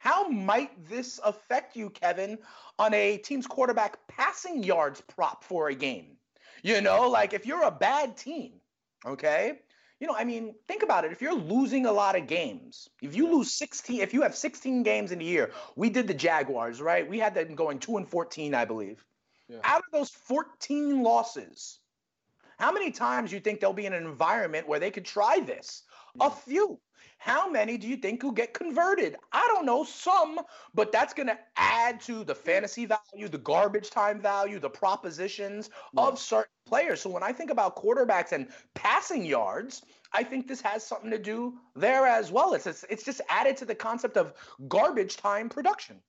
how might this affect you, Kevin, on a team's quarterback passing yards prop for a game? You know, like if you're a bad team, okay? You know, I mean, think about it. If you're losing a lot of games, if you lose 16, if you have 16 games in a year, we did the Jaguars, right? We had them going 2 and 14, I believe. Yeah. Out of those 14 losses, how many times do you think they'll be in an environment where they could try this? A few. How many do you think will get converted? I don't know, some, but that's going to add to the fantasy value, the garbage time value, the propositions Yeah. of certain players. So when I think about quarterbacks and passing yards, I think this has something to do there as well. It's it's, it's just added to the concept of garbage time production.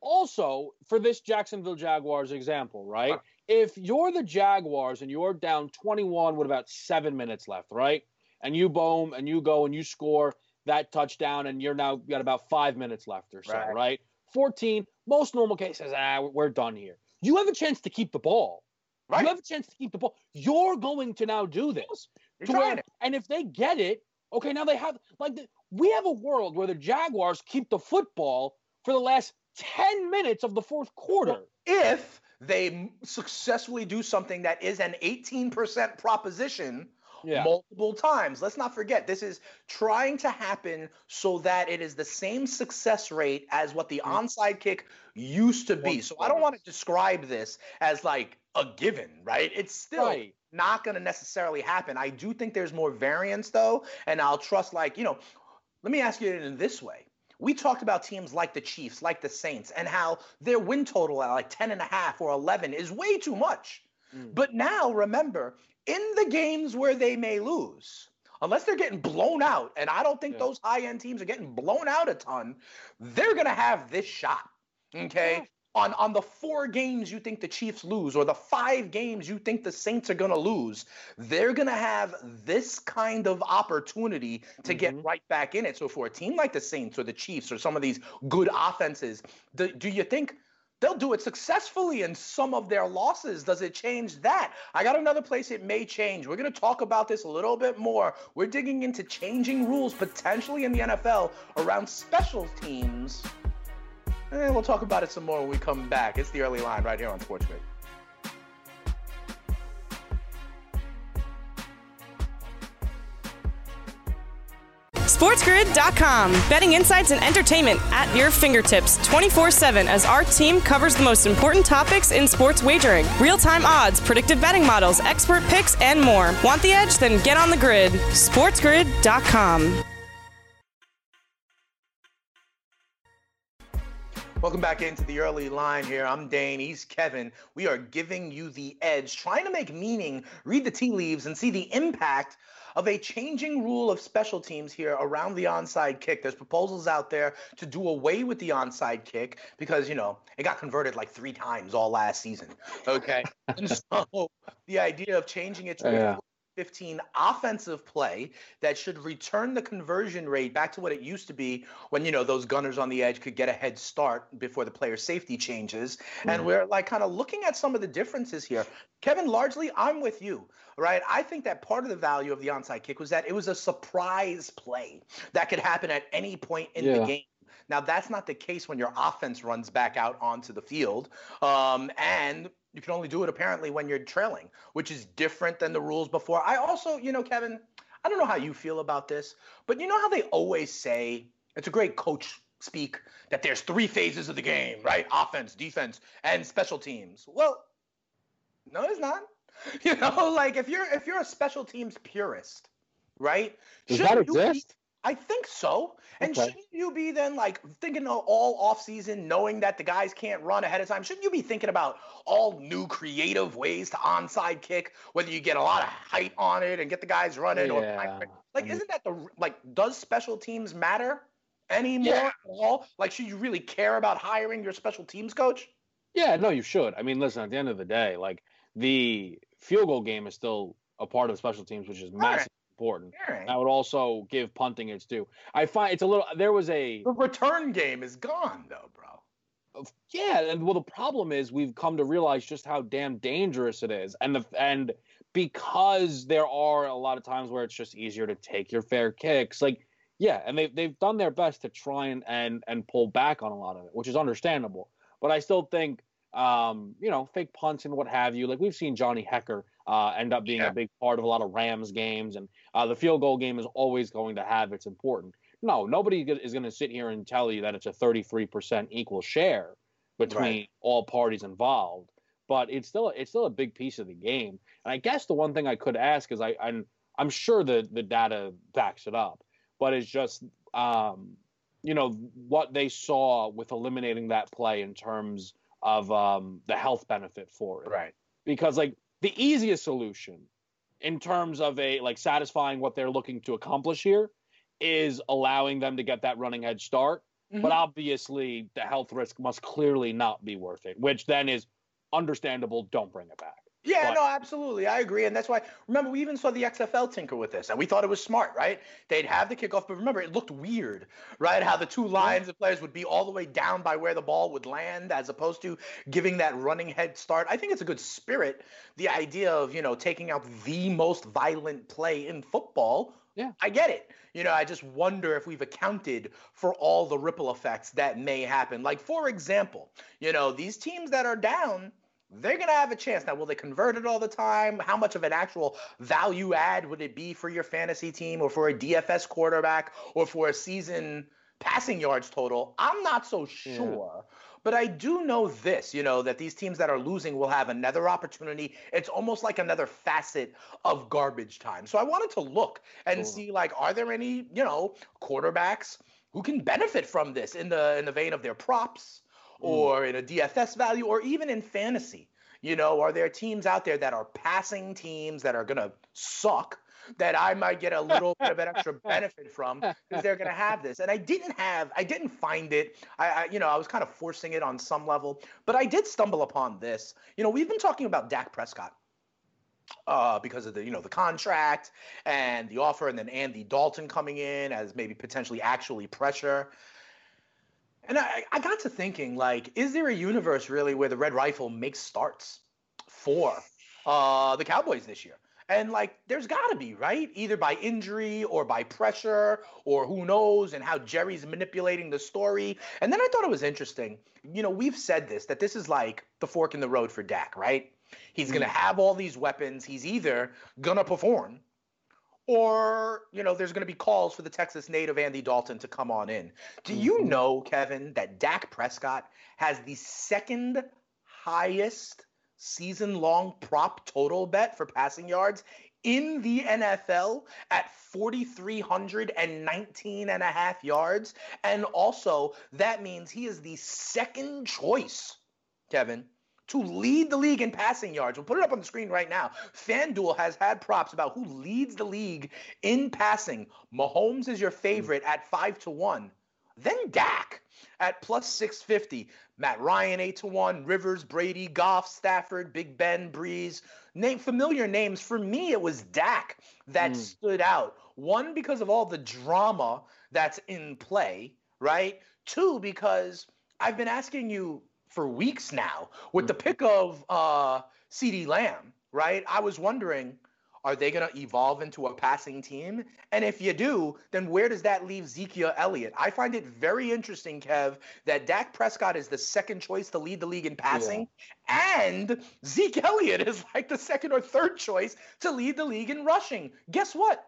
also for this Jacksonville Jaguars example, right? If you're the Jaguars and you're down 21 with about seven minutes left, right? And you boom and you go and you score that touchdown and you're now got about five minutes left or so, Right. right? 14, most normal cases, ah, we're done here. You have a chance to keep the ball. Right? You have a chance to keep the ball. You're going to now do this. Where- it. and if they get it, okay, now they have like the, we have a world where the Jaguars keep the football for the last 10 minutes of the fourth quarter. if they successfully do something that is an 18% proposition Yeah. multiple times. Let's not forget, this is trying to happen so that it is the same success rate as what the Mm. onside kick used to be. So I don't want to describe this as like a given, right? It's still Right. not going to necessarily happen. I do think there's more variance though, and I'll trust like, you know, let me ask you it in this way. We talked about teams like the Chiefs, like the Saints, and how their win total at like 10 and a half or 11 is way too much. Mm. But now remember, in the games where they may lose, unless they're getting blown out, and I don't think Yeah. those high end teams are getting blown out a ton, they're going to have this shot. Okay. Yeah. On, on the four games you think the Chiefs lose, or the five games you think the Saints are going to lose, they're going to have this kind of opportunity to get Mhm. right back in it. So for a team like the Saints or the Chiefs or some of these good offenses, do, do you think they'll do it successfully in some of their losses. Does it change that? I got another place it may change. We're going to talk about this a little bit more. We're digging into changing rules potentially in the NFL around special teams. And we'll talk about it some more when we come back. It's the early line right here on Sports. SportsGrid.com. Betting insights and entertainment at your fingertips 24 7 as our team covers the most important topics in sports wagering real time odds, predictive betting models, expert picks, and more. Want the edge? Then get on the grid. SportsGrid.com. Welcome back into the early line here. I'm Dane. He's Kevin. We are giving you the edge, trying to make meaning, read the tea leaves, and see the impact of a changing rule of special teams here around the onside kick. There's proposals out there to do away with the onside kick because, you know, it got converted like three times all last season. Okay. and so the idea of changing it to yeah. 15 offensive play that should return the conversion rate back to what it used to be when you know those gunners on the edge could get a head start before the player safety changes. Mm-hmm. and we're like kind of looking at some of the differences here. Kevin largely i'm with you right? I think that part of the value of the onside kick was that it was a surprise play that could happen at any point in yeah. the game. Now that's not the case when your offense runs back out onto the field. Um, and you can only do it apparently when you're trailing, which is different than the rules before. I also, you know, Kevin, I don't know how you feel about this, but you know how they always say it's a great coach speak that there's three phases of the game, right? Offense, defense, and special teams. Well, no, it's not. You know, like if you're if you're a special teams purist, right? Does that exist? I think so. And okay. shouldn't you be then like thinking all off season, knowing that the guys can't run ahead of time? Shouldn't you be thinking about all new creative ways to onside kick, whether you get a lot of height on it and get the guys running, yeah. or like, mm-hmm. isn't that the like? Does special teams matter anymore yeah. at all? Like, should you really care about hiring your special teams coach? Yeah, no, you should. I mean, listen, at the end of the day, like the field goal game is still a part of special teams, which is massive important. Right. I would also give punting its due. I find it's a little. There was a the return game is gone though, bro. Yeah, and well, the problem is we've come to realize just how damn dangerous it is, and the and because there are a lot of times where it's just easier to take your fair kicks, like yeah, and they've they've done their best to try and and and pull back on a lot of it, which is understandable. But I still think, um, you know, fake punts and what have you. Like we've seen Johnny Hekker uh, end up being yeah. a big part of a lot of Rams games, and uh, the field goal game is always going to have its important. No, nobody is going to sit here and tell you that it's a 33% equal share between right. all parties involved, but it's still it's still a big piece of the game. And I guess the one thing I could ask is I I'm, I'm sure the the data backs it up, but it's just um, you know what they saw with eliminating that play in terms of um, the health benefit for it. Right. Because like the easiest solution in terms of a like satisfying what they're looking to accomplish here is allowing them to get that running head start. Mm-hmm. But obviously, the health risk must clearly not be worth it, which then is understandable. Don't bring it back. Yeah, but, no, absolutely. I agree. And that's why, remember, we even saw the XFL tinker with this, and we thought it was smart, right? They'd have the kickoff, but remember, it looked weird, right? How the two lines of players would be all the way down by where the ball would land, as opposed to giving that running head start. I think it's a good spirit, the idea of, you know, taking out the most violent play in football. Yeah. I get it. You know, I just wonder if we've accounted for all the ripple effects that may happen. Like, for example, you know, these teams that are down – they're going to have a chance. Now, will they convert it all the time? How much of an actual value add would it be for your fantasy team or for a DFS quarterback or for a season passing yards total? I'm not so sure. Yeah. But I do know this, you know, that these teams that are losing will have another opportunity. It's almost like another facet of garbage time. So I wanted to look and cool. see like are there any, you know, quarterbacks who can benefit from this in the in the vein of their props? Mm. or in a DFS value or even in fantasy? You know, are there teams out there that are passing teams that are going to suck that I might get a little bit of an extra benefit from because they're going to have this. And I didn't have, I didn't find it. I, I, you know, I was kind of forcing it on some level, but I did stumble upon this. You know, we've been talking about Dak Prescott. Uh, because of the you know the contract and the offer, and then Andy Dalton coming in as maybe potentially actually pressure. And I, I got to thinking, like, is there a universe really where the Red Rifle makes starts for uh, the Cowboys this year? And like, there's got to be, right? Either by injury or by pressure or who knows, and how Jerry's manipulating the story. And then I thought it was interesting. You know, we've said this that this is like the fork in the road for Dak, right? He's going to have all these weapons. He's either going to perform or, you know, there's going to be calls for the Texas native Andy Dalton to come on in. Do you Mhm. know, Kevin, that Dak Prescott has the second highest season long prop total bet for passing yards in the NFL at 4,319 and a half yards? And also, that means he is the second choice, Kevin, to lead the league in passing yards. We'll put it up on the screen right now. FanDuel has had props about who leads the league in passing. Mahomes is your favorite at 5 to 1. Then Dak at plus 650. Matt Ryan 8 to 1. Rivers, Brady, Goff, Stafford, Big Ben, Brees. Name familiar names. For me, it was Dak that Mm. stood out. One, because of all the drama that's in play, right? Two, because I've been asking you for weeks now with the pick of uh CeeDee Lamb, right? I was wondering, are they going to evolve into a passing team? And if you do, then where does that leave Ezekiel Elliott? I find it very interesting, Kev, that Dak Prescott is the second choice to lead the league in passing, and Zeke Elliott is like the second or third choice to lead the league in rushing. Guess what?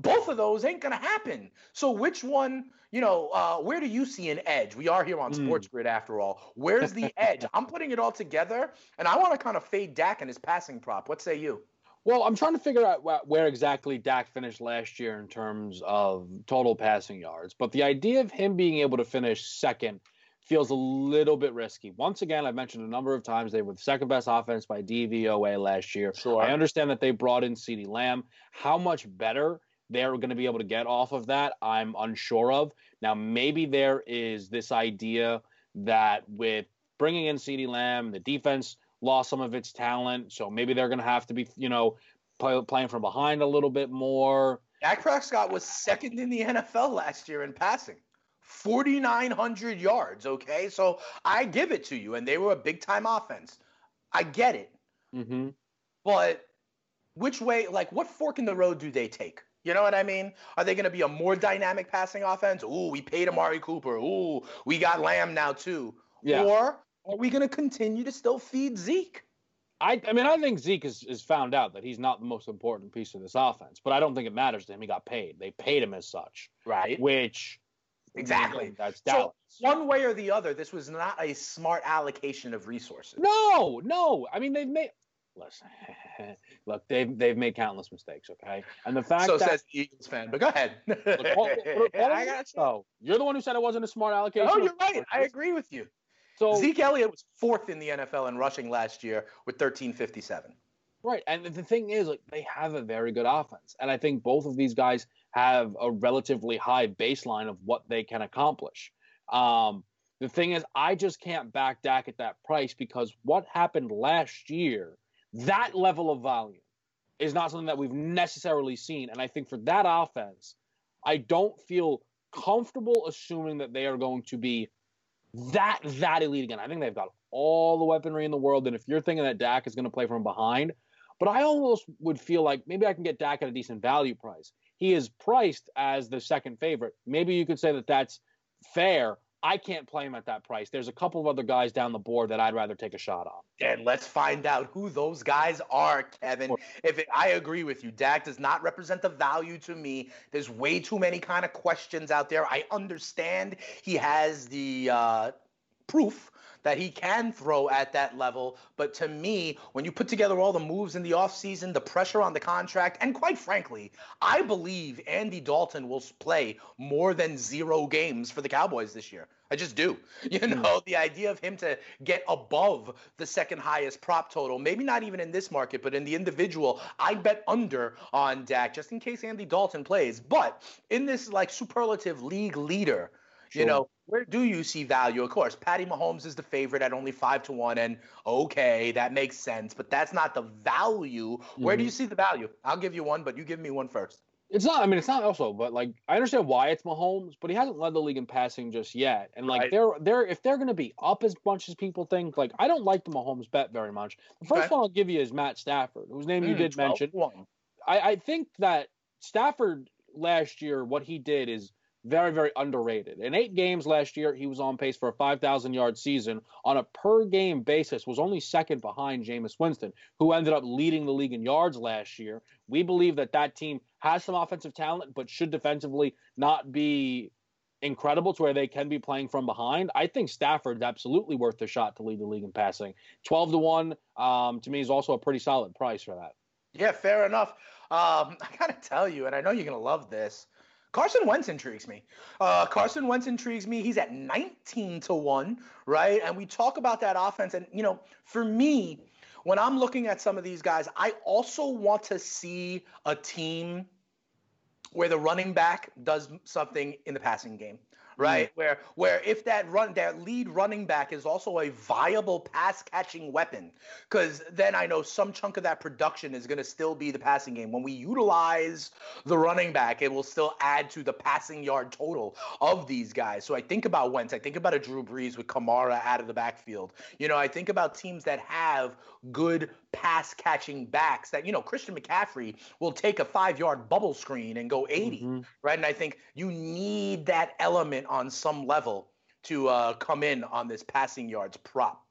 Both of those ain't gonna happen. So which one, you know, uh, where do you see an edge? We are here on Hmm. Sports Grid after all. Where's the edge? I'm putting it all together, and I want to kind of fade Dak and his passing prop. What say you? Well, I'm trying to figure out wh- where exactly Dak finished last year in terms of total passing yards, but the idea of him being able to finish second feels a little bit risky. Once again, I've mentioned a number of times they were the second best offense by DVOA last year. Sure. I understand that they brought in CeeDee Lamb. How much better they're going to be able to get off of that, I'm unsure of. Now, maybe there is this idea that with bringing in CeeDee Lamb, the defense lost some of its talent, so maybe they're going to have to be, you know, play, playing from behind a little bit more. Dak Prescott was second in the NFL last year in passing. 4,900 yards, okay? So I give it to you, and they were a big time offense. I get it. Mm-hmm. But which way, like, what fork in the road do they take? You know what I mean? Are they going to be a more dynamic passing offense? Ooh, we paid Amari Cooper. Ooh, we got Lamb now, too. Yeah. Or are we going to continue to still feed Zeke? I, I mean, I think Zeke is, is found out that he's not the most important piece of this offense, but I don't think it matters to him. He got paid. They paid him as such, Right. which Exactly. that's So, one way or the other, this was not a smart allocation of resources. No, no. I mean, they've made. Listen, look, they've they've made countless mistakes. Okay, and the fact So that says the Eagles fan, but go ahead. Look, I of got it, though, you're the one who said it wasn't a smart allocation. Oh, of you're right. I agree with you. So Zeke Elliott was fourth in the NFL in rushing last year with 1357. Right. And the thing is, like, they have a very good offense. And I think both of these guys have a relatively high baseline of what they can accomplish. Um, the thing is, I just can't back Dak at that price because what happened last year, that level of volume is not something that we've necessarily seen. And I think for that offense, I don't feel comfortable assuming that they are going to be that that elite again. I think they've got all the weaponry in the world. And if you're thinking that Dak is going to play from behind, but I almost would feel like maybe I can get Dak at a decent value price. He is priced as the second favorite. Maybe you could say that that's fair. I can't play him at that price. There's a couple of other guys down the board that I'd rather take a shot on. And let's find out who those guys are, Kevin. If it, I agree with you, Dak does not represent the value to me. There's way too many kind of questions out there. I understand he has the uh, proof that he can throw at that level. But to me, when you put together all the moves in the offseason, the pressure on the contract, and quite frankly, I believe Andy Dalton will play more than zero games for the Cowboys this year. I just do. You hmm. know, the idea of him to get above the second highest prop total, maybe not even in this market, but in the individual, I bet under on Dak just in case Andy Dalton plays. But in this like superlative league leader, you know, where do you see value? Of course, Patty Mahomes is the favorite at only five to one, and okay, that makes sense, but that's not the value. Where do Mhm. you see the value? I'll give you one, but you give me one first. It's not. I mean, it's not also, but like I understand why it's Mahomes, but he hasn't led the league in passing just yet. And like Right. they're they're if they're going to be up as much as people think, like I don't like the Mahomes bet very much. The first Okay. one I'll give you is Matt Stafford, whose name you Mm, did mention. 12-1. I, I think that Stafford last year, what he did is very, very underrated. In eight games last year, he was on pace for a 5,000 yard season on a per game basis, was only second behind Jameis Winston, who ended up leading the league in yards last year. We believe that that team has some offensive talent, but should defensively not be incredible to where they can be playing from behind. I think Stafford's absolutely worth the shot to lead the league in passing. 12 to 1 um, to me is also a pretty solid price for that. Yeah, fair enough. Um, I gotta tell you, and I know you're gonna love this. Carson Wentz intrigues me. Uh, Carson Wentz intrigues me. He's at 19 to 1, right? And we talk about that offense. And, you know, for me, when I'm looking at some of these guys, I also want to see a team where the running back does something in the passing game right where where if that run that lead running back is also a viable pass catching weapon because then i know some chunk of that production is going to still be the passing game when we utilize the running back it will still add to the passing yard total of these guys so i think about wentz i think about a drew brees with kamara out of the backfield you know i think about teams that have good pass catching backs that you know christian mccaffrey will take a five yard bubble screen and go 80 Mhm. right? And I think you need that element on some level to uh, come in on this passing yards prop.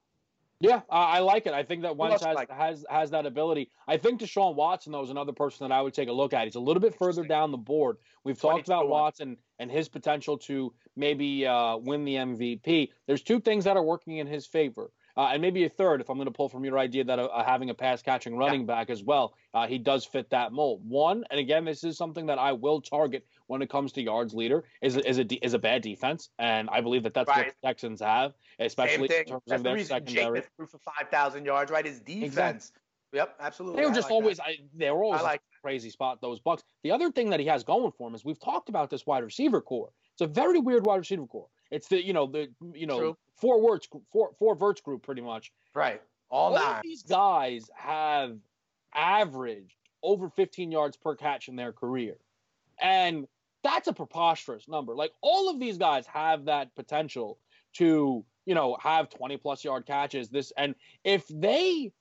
Yeah, I I like it. I think that Wentz has, like? has has that ability. I think Deshaun Watson though is another person that I would take a look at. He's a little bit further down the board. We've talked about. Watson and his potential to maybe uh, win the MVP. There's two things that are working in his favor. Uh, and maybe a third, if I'm going to pull from your idea that uh, uh, having a pass catching running back as well, uh, he does fit that mold. One, and again, this is something that I will target when it comes to yards leader is a, is a is a bad defense, and I believe that that's what the Texans have, especially in terms That's of the their secondary. Jameis threw for 5,000 yards, right? His defense. Exactly. Yep, absolutely. They were I just like always I, they were always like a crazy spot those Bucs. The other thing that he has going for him is we've talked about this wide receiver corps. It's a very weird wide receiver corps. It's the you know the you know True. four words four four verts group pretty much. right. All All nine. of these guys have averaged over 15 yards per catch in their career, and that's a preposterous number. Like all of these guys have that potential to you know have 20 plus yard catches. This and if they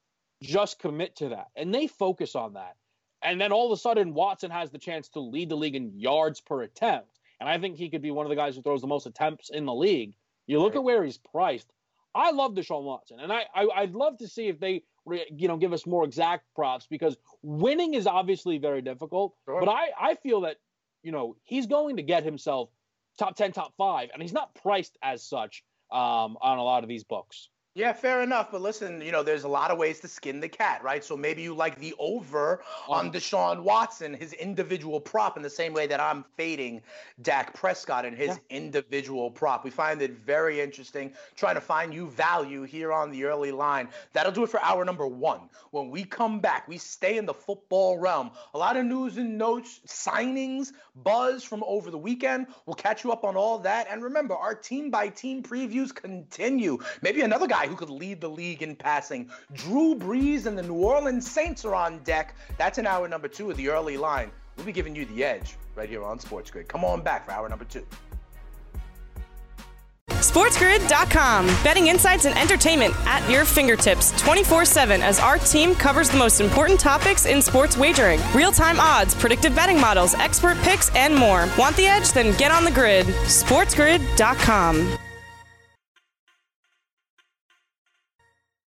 just commit to that and they focus on that. And then all of a sudden, Watson has the chance to lead the league in yards per attempt. And I think he could be one of the guys who throws the most attempts in the league. You look Right. at where he's priced. I love Deshaun Watson, and I, I I'd love to see if they you know give us more exact props because winning is obviously very difficult. Sure. But I I feel that you know he's going to get himself top ten, top five, and he's not priced as such um, on a lot of these books. Yeah, fair enough. But listen, you know, there's a lot of ways to skin the cat, right? So maybe you like the over on Deshaun Watson, his individual prop, in the same way that I'm fading Dak Prescott and his Yeah. individual prop. We find it very interesting trying to find you value here on the early line. That'll do it for hour number one. When we come back, we stay in the football realm. A lot of news and notes, signings, buzz from over the weekend. We'll catch you up on all that. And remember, our team by team previews continue. Maybe another guy who could lead the league in passing. Drew Brees and the New Orleans Saints are on deck. That's in hour number two of the early line. We'll be giving you the edge right here on Sports Grid. Come on back for hour number two. SportsGrid.com. Betting insights and entertainment at your fingertips 24 7 as our team covers the most important topics in sports wagering real time odds, predictive betting models, expert picks, and more. Want the edge? Then get on the grid. SportsGrid.com.